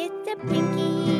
It's a Pinky